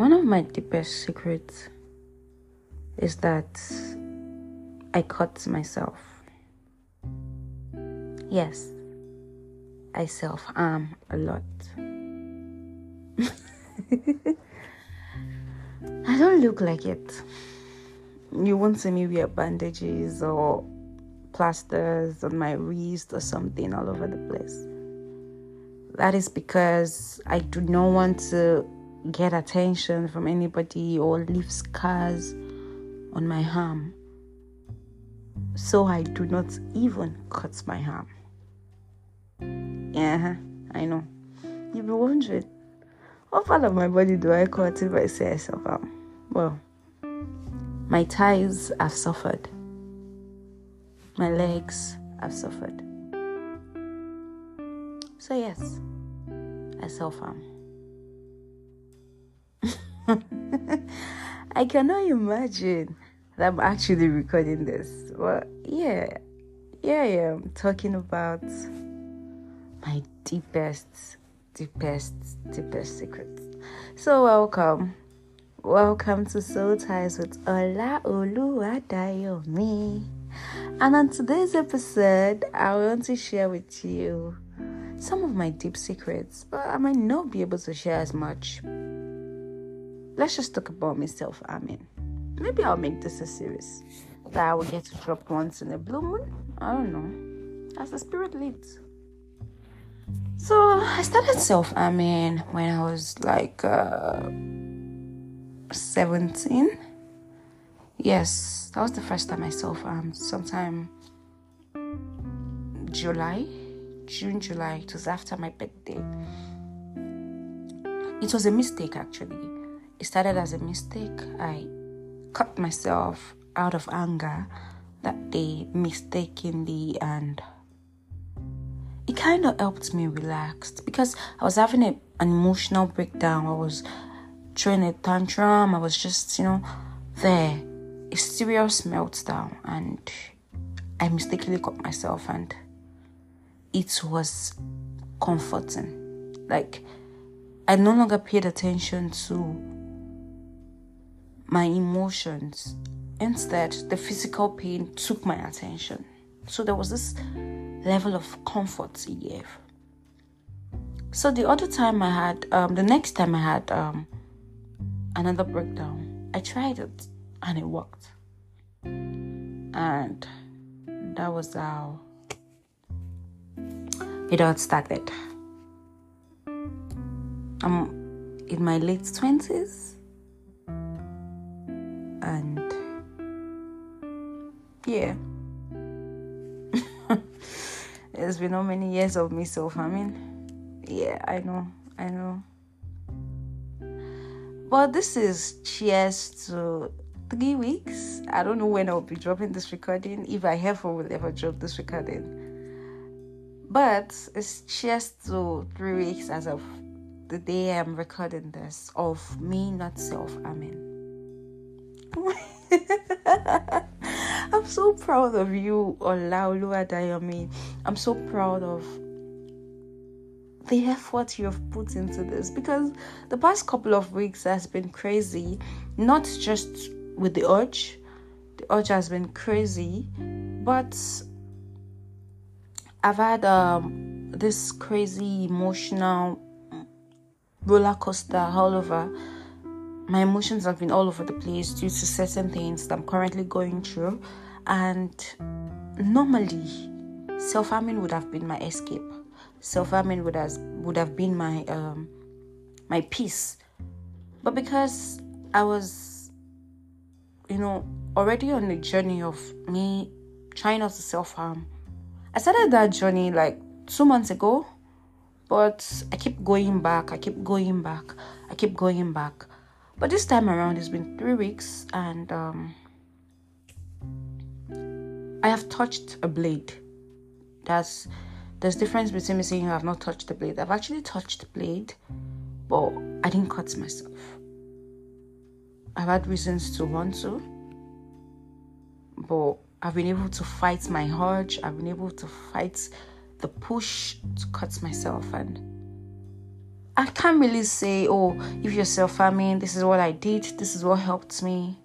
One of my deepest secrets is that I cut myself. Yes, I self harm a lot. I don't look like it. You won't see me wear bandages or plasters on my wrist or something all over the place. That is because I do not want to get attention from anybody or leave scars on my arm. So I do not even cut my arm. Yeah, I know. You'll be wondering, what part of my body do I cut if I say I harm? Well, my thighs have suffered. My legs have suffered. So, yes, I harm. I cannot imagine that I'm actually recording this. Well, yeah, yeah, yeah, I'm talking about my deepest, deepest, deepest secrets. So, welcome. Welcome to Soul Ties with Ola Oluwadayomi. And on today's episode, I want to share with you some of my deep secrets, but I might not be able to share as much. Let's just talk about myself. I mean, maybe I'll make this a series that I will get to drop once in a blue moon. I don't know, as the spirit leads. So I started self I mean, when I was like uh, 17. Yes, that was the first time I self harmed. Sometime July, June, July. It was after my birthday. It was a mistake actually. It started as a mistake. I cut myself out of anger that day mistakenly and it kind of helped me relax because I was having a, an emotional breakdown. I was throwing a tantrum. I was just, you know, there. A serious meltdown. And I mistakenly cut myself, and it was comforting. Like, I no longer paid attention to my emotions. Instead, the physical pain took my attention. So there was this level of comfort he gave. So the other time I had, um, the next time I had um, another breakdown, I tried it and it worked. And that was how it all started. I'm in my late 20s and yeah. It's been how many years of me self harming? Yeah, I know, I know. But this is cheers to three weeks. I don't know when I'll be dropping this recording, if I ever will ever drop this recording. But it's cheers to three weeks as of the day I'm recording this of me not self harming. I'm so proud of you, Olaoluwa Dayomi. I'm so proud of the effort you have put into this because the past couple of weeks has been crazy, not just with the urge, the urge has been crazy, but I've had um, this crazy emotional roller coaster all over my emotions have been all over the place due to certain things that I'm currently going through. And normally, self harming would have been my escape. Self harming would have would have been my um my peace. But because I was, you know, already on the journey of me trying not to self harm, I started that journey like two months ago. But I keep going back. I keep going back. I keep going back. But this time around, it's been three weeks, and um, I have touched a blade. That's there's difference between me saying I have not touched the blade. I've actually touched the blade, but I didn't cut myself. I've had reasons to want to, but I've been able to fight my urge. I've been able to fight the push to cut myself, and I can't really say, oh, if you're self harming, this is what I did, this is what helped me.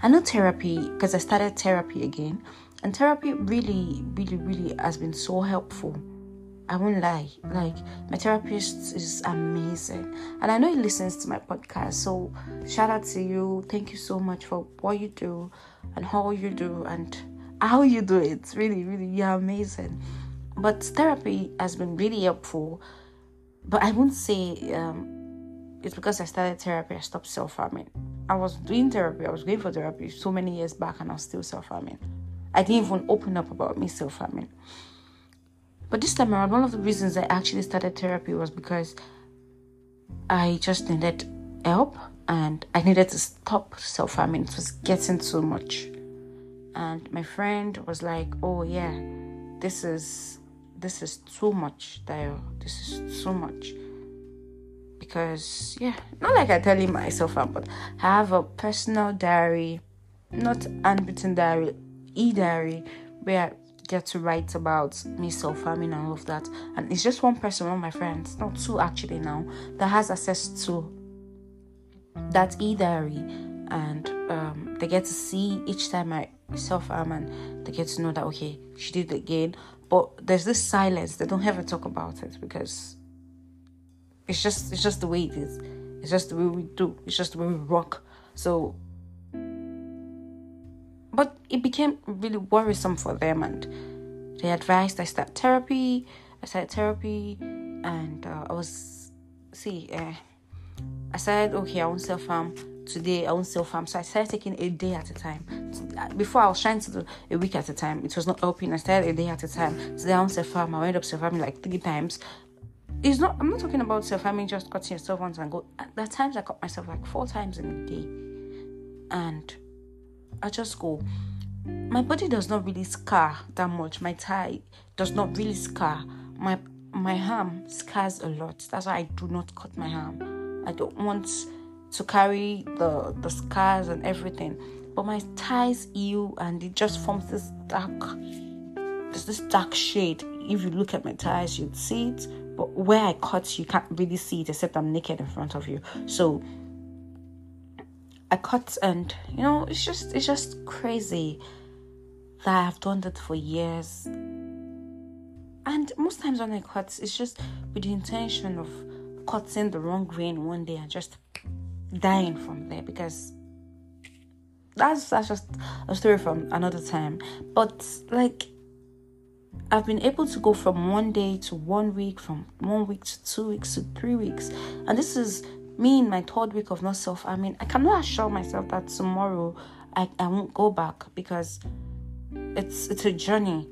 I know therapy because I started therapy again, and therapy really, really, really has been so helpful. I won't lie, like my therapist is amazing, and I know he listens to my podcast. So shout out to you. Thank you so much for what you do and how you do and how you do it. Really, really, you're amazing. But therapy has been really helpful but I won't say um, it's because I started therapy, I stopped self harming. I was doing therapy, I was going for therapy so many years back, and I was still self harming. I didn't even open up about me self harming. But this time around, one of the reasons I actually started therapy was because I just needed help and I needed to stop self harming. It was getting too much. And my friend was like, Oh, yeah, this is this is too much, Dio. This is too much. Because, yeah, not like I tell you myself, but I have a personal diary, not handwritten diary, e diary, where I get to write about me self harming and all of that. And it's just one person, one of my friends, not two actually now, that has access to that e diary. And um, they get to see each time I self harm and they get to know that, okay, she did it again but there's this silence they don't ever talk about it because it's just it's just the way it is. It's just the way we do it's just the way we rock. So but it became really worrisome for them and they advised i start therapy i started therapy and uh, i was see uh, i said okay i won't self-harm today I won't self oh, farm. So I started taking a day at a time. Before I was trying to do a week at a time. It was not helping. I started a day at a time. Today I won't self farm. I went up self farming like three times. It's not I'm not talking about self farming just cutting yourself once and go. There are times I cut myself like four times in a day. And I just go. My body does not really scar that much. My thigh does not really scar. My my arm scars a lot. That's why I do not cut my arm. I don't want to carry the the scars and everything. But my thighs heal and it just forms this dark there's this dark shade. If you look at my thighs, you'd see it. But where I cut, you can't really see it except I'm naked in front of you. So I cut and you know it's just it's just crazy that I've done that for years. And most times when I cut, it's just with the intention of cutting the wrong vein one day and just dying from there because that's that's just a story from another time. But like I've been able to go from one day to one week, from one week to two weeks to three weeks. And this is me in my third week of not self. I mean, I cannot assure myself that tomorrow I, I won't go back because it's it's a journey.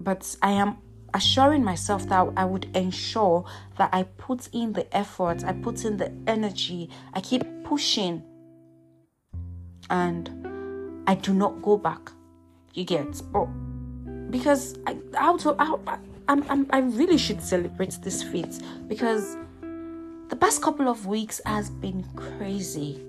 But I am assuring myself that I would ensure that I put in the effort, I put in the energy, I keep pushing, and I do not go back. You get, but because I out of I, I'm, I'm, I really should celebrate this feat because the past couple of weeks has been crazy.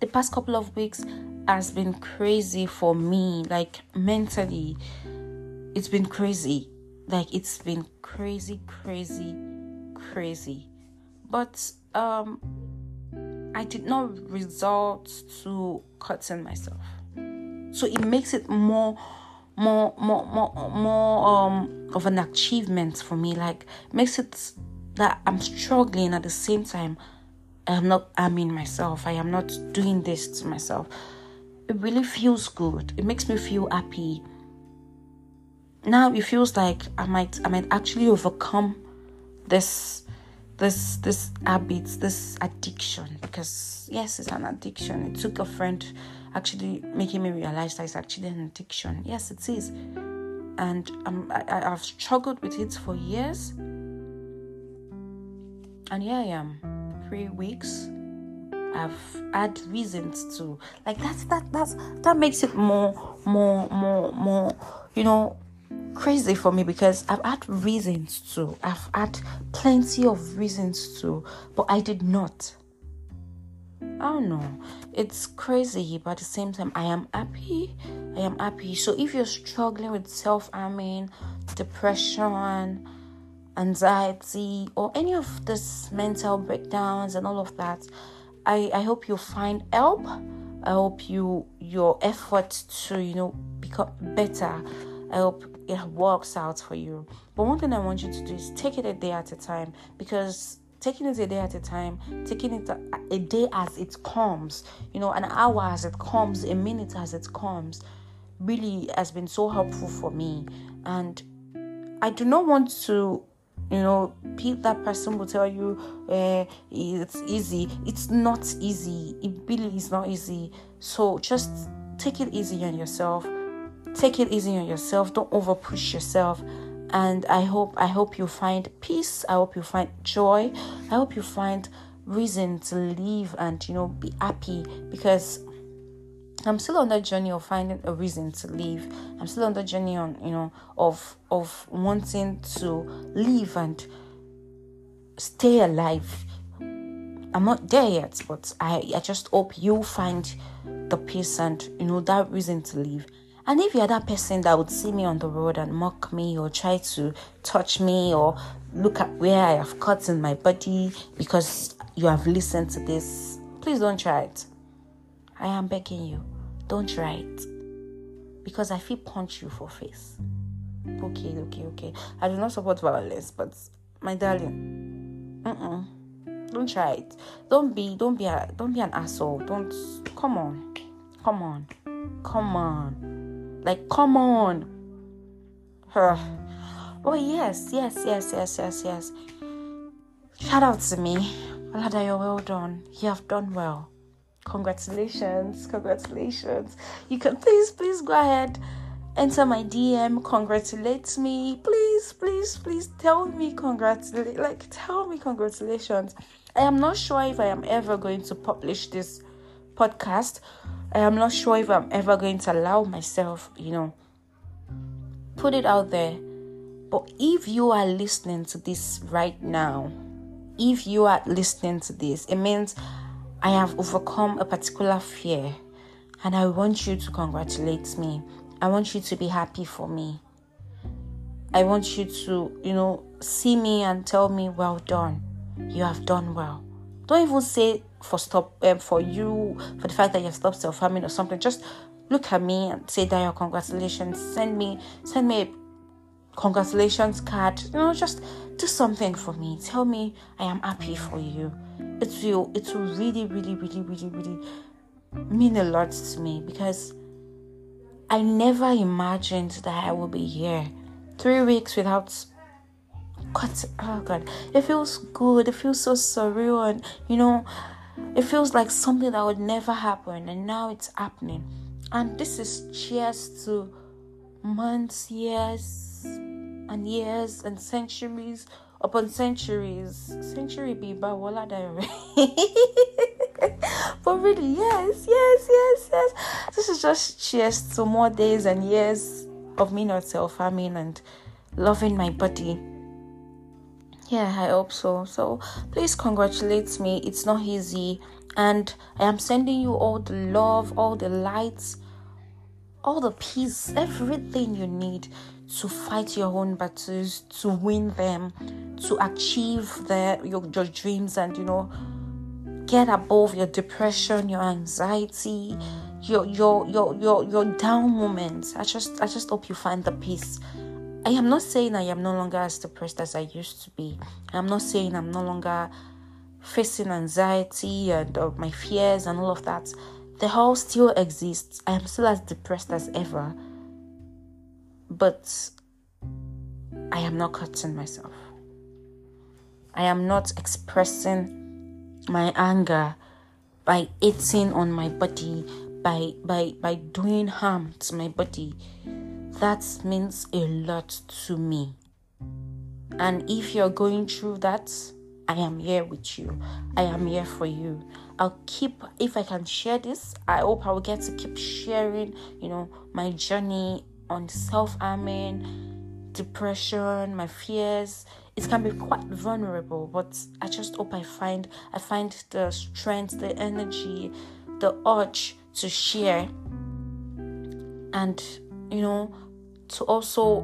The past couple of weeks has been crazy for me, like mentally it's been crazy. Like it's been crazy, crazy, crazy. But um I did not resort to cutting myself. So it makes it more more more more more um of an achievement for me. Like makes it that I'm struggling at the same time. I'm not harming myself. I am not doing this to myself. It really feels good. It makes me feel happy now it feels like I might I might actually overcome this this this habit, this addiction because yes, it's an addiction. It took a friend actually making me realize that it's actually an addiction. Yes, it is, and um, I, I've struggled with it for years, and here I am, three weeks. I've had reasons to like that's that that's that makes it more more more more you know crazy for me because I've had reasons to. I've had plenty of reasons to, but I did not. I don't know. It's crazy, but at the same time, I am happy. I am happy. So if you're struggling with self harming, depression, anxiety or any of this mental breakdowns and all of that i i hope you find help i hope you your efforts to you know become better i hope it works out for you but one thing i want you to do is take it a day at a time because taking it a day at a time, taking it a, day as it comes, you know, an hour as it comes, a minute as it comes, really has been so helpful for me. And I do not want to, you know, Pete, that person will tell you uh, it's easy. It's not easy. It really is not easy. So just take it easy on yourself. Take it easy on yourself. Don't over push yourself. And i hope i hope you find peace. I hope you find joy. I hope you find reason to live and you know be happy because i'm still on that journey of finding a reason to live. I'm still on the journey on you know of of wanting to live and stay alive. I'm not there yet but i i just hope you find the peace and you know that reason to live and if you're that person that would see me on the road and mock me or try to touch me or look at where I have cuts in my body because you have listened to this, please don't try it. I am begging you, don't try it. Because I feel punch you for face. Okay, okay, okay. I do not support violence, but my darling, uh-uh. Don't try it. Don't be, don't be a, don't be an asshole. Don't. Come on, come on, come on. Like, come on. Oh, yes, yes, yes, yes, yes, yes. Shout out to me. Alada, you're well done. You have done well. Congratulations. Congratulations. You can please, please go ahead, enter my DM, congratulate me. Please, please, please tell me congratulate like tell me congratulations. I am not sure if I am ever going to publish this podcast I am not sure if I'm ever going to allow myself, you know, put it out there. But if you are listening to this right now, if you are listening to this, it means I have overcome a particular fear and I want you to congratulate me. I want you to be happy for me. I want you to, you know, see me and tell me, well done. You have done well. Don't even say for stop um, for you for the fact that you've stopped self harming or something. Just look at me and say that your congratulations. Send me send me a congratulations card. You know, just do something for me. Tell me I am happy for you. It will it will really, really, really, really, really mean a lot to me because I never imagined that I would be here three weeks without cut oh god. It feels good. It feels so surreal. And you know it feels like something that would never happen, and now it's happening. And this is cheers to months, years, and years, and centuries upon centuries. Century be Wala But really, yes, yes, yes, yes. This is just cheers to more days and years of me not self harming and loving my body yeah, I hope so. So please congratulate me. It's not easy. And I am sending you all the love, all the lights, all the peace, everything you need to fight your own battles, to win them, to achieve the, your, your dreams, and you know, get above your depression, your anxiety, your your your your your down moments. I just I just hope you find the peace I am not saying I am no longer as depressed as I used to be. I'm not saying I'm no longer facing anxiety and uh, my fears and all of that. The whole still exists. I am still as depressed as ever. But I am not cutting myself. I am not expressing my anger by eating on my body, by by by doing harm to my body that means a lot to me. And if you're going through that, I am here with you. I am here for you. I'll keep, if I can share this, I hope I will get to keep sharing, you know, my journey on self harming, depression, my fears. It can be quite vulnerable, but I just hope I find I find the strength, the energy, the urge to share. And you know, to also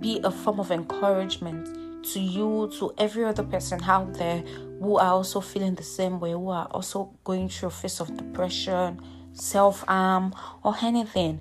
be a form of encouragement to you, to every other person out there who are also feeling the same way, who are also going through a phase of depression, self harm, or anything.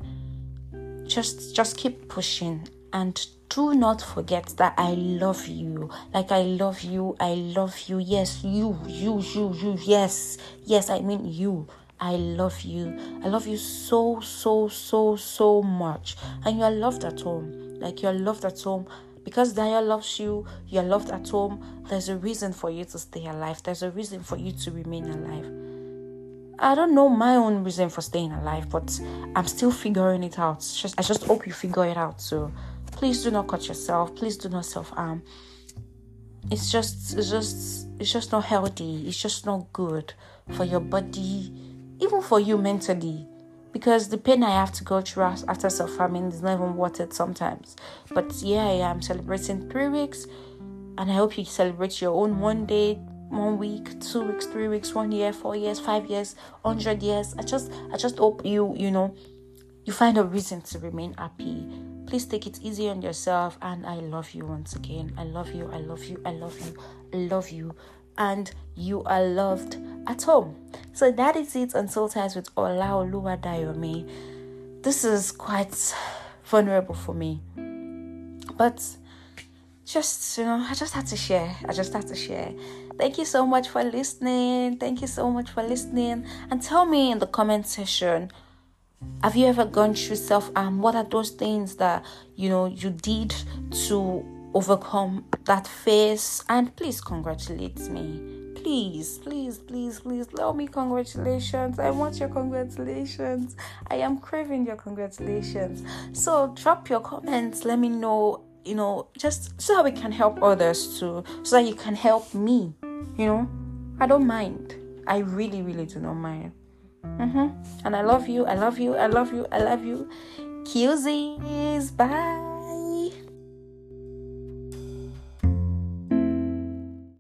Just just keep pushing and do not forget that I love you. Like I love you, I love you. Yes, you, you, you, you. Yes, yes, I mean you. I love you. I love you so, so, so, so much. And you are loved at home. Like you are loved at home. Because Daya loves you, you're loved at home. There's a reason for you to stay alive. There's a reason for you to remain alive. I don't know my own reason for staying alive, but I'm still figuring it out. Just, I just hope you figure it out too. Please do not cut yourself. Please do not self harm. It's just, it's just, it's just not healthy. It's just not good for your body even for you mentally because the pain I have to go through after self harming is not even worth it sometimes. But yeah, I am celebrating three weeks, and I hope you celebrate your own one day, one week, two weeks, three weeks, one year, four years, five years, hundred years. I just, I just hope you, you know, you find a reason to remain happy. Please take it easy on yourself, and I love you once again. I love you. I love you. I love you. I love you and you are loved at home. So that is it on Soul Ties with Olaoluwa Dayomi. This is quite vulnerable for me. But just, you know, I just had to share. I just had to share. Thank you so much for listening. Thank you so much for listening. And tell me in the comment section have you ever gone through self harm? what are those things that you know you did to overcome that phase and please congratulate me please please please please tell me congratulations. I want your congratulations. I am craving your congratulations. So drop your comments. Let me know you know just so that we can help others too so that you can help me you know. I don't mind. I really really do not mind. Mm-hmm. and i love you i love you i love you i love you. Cusies, bye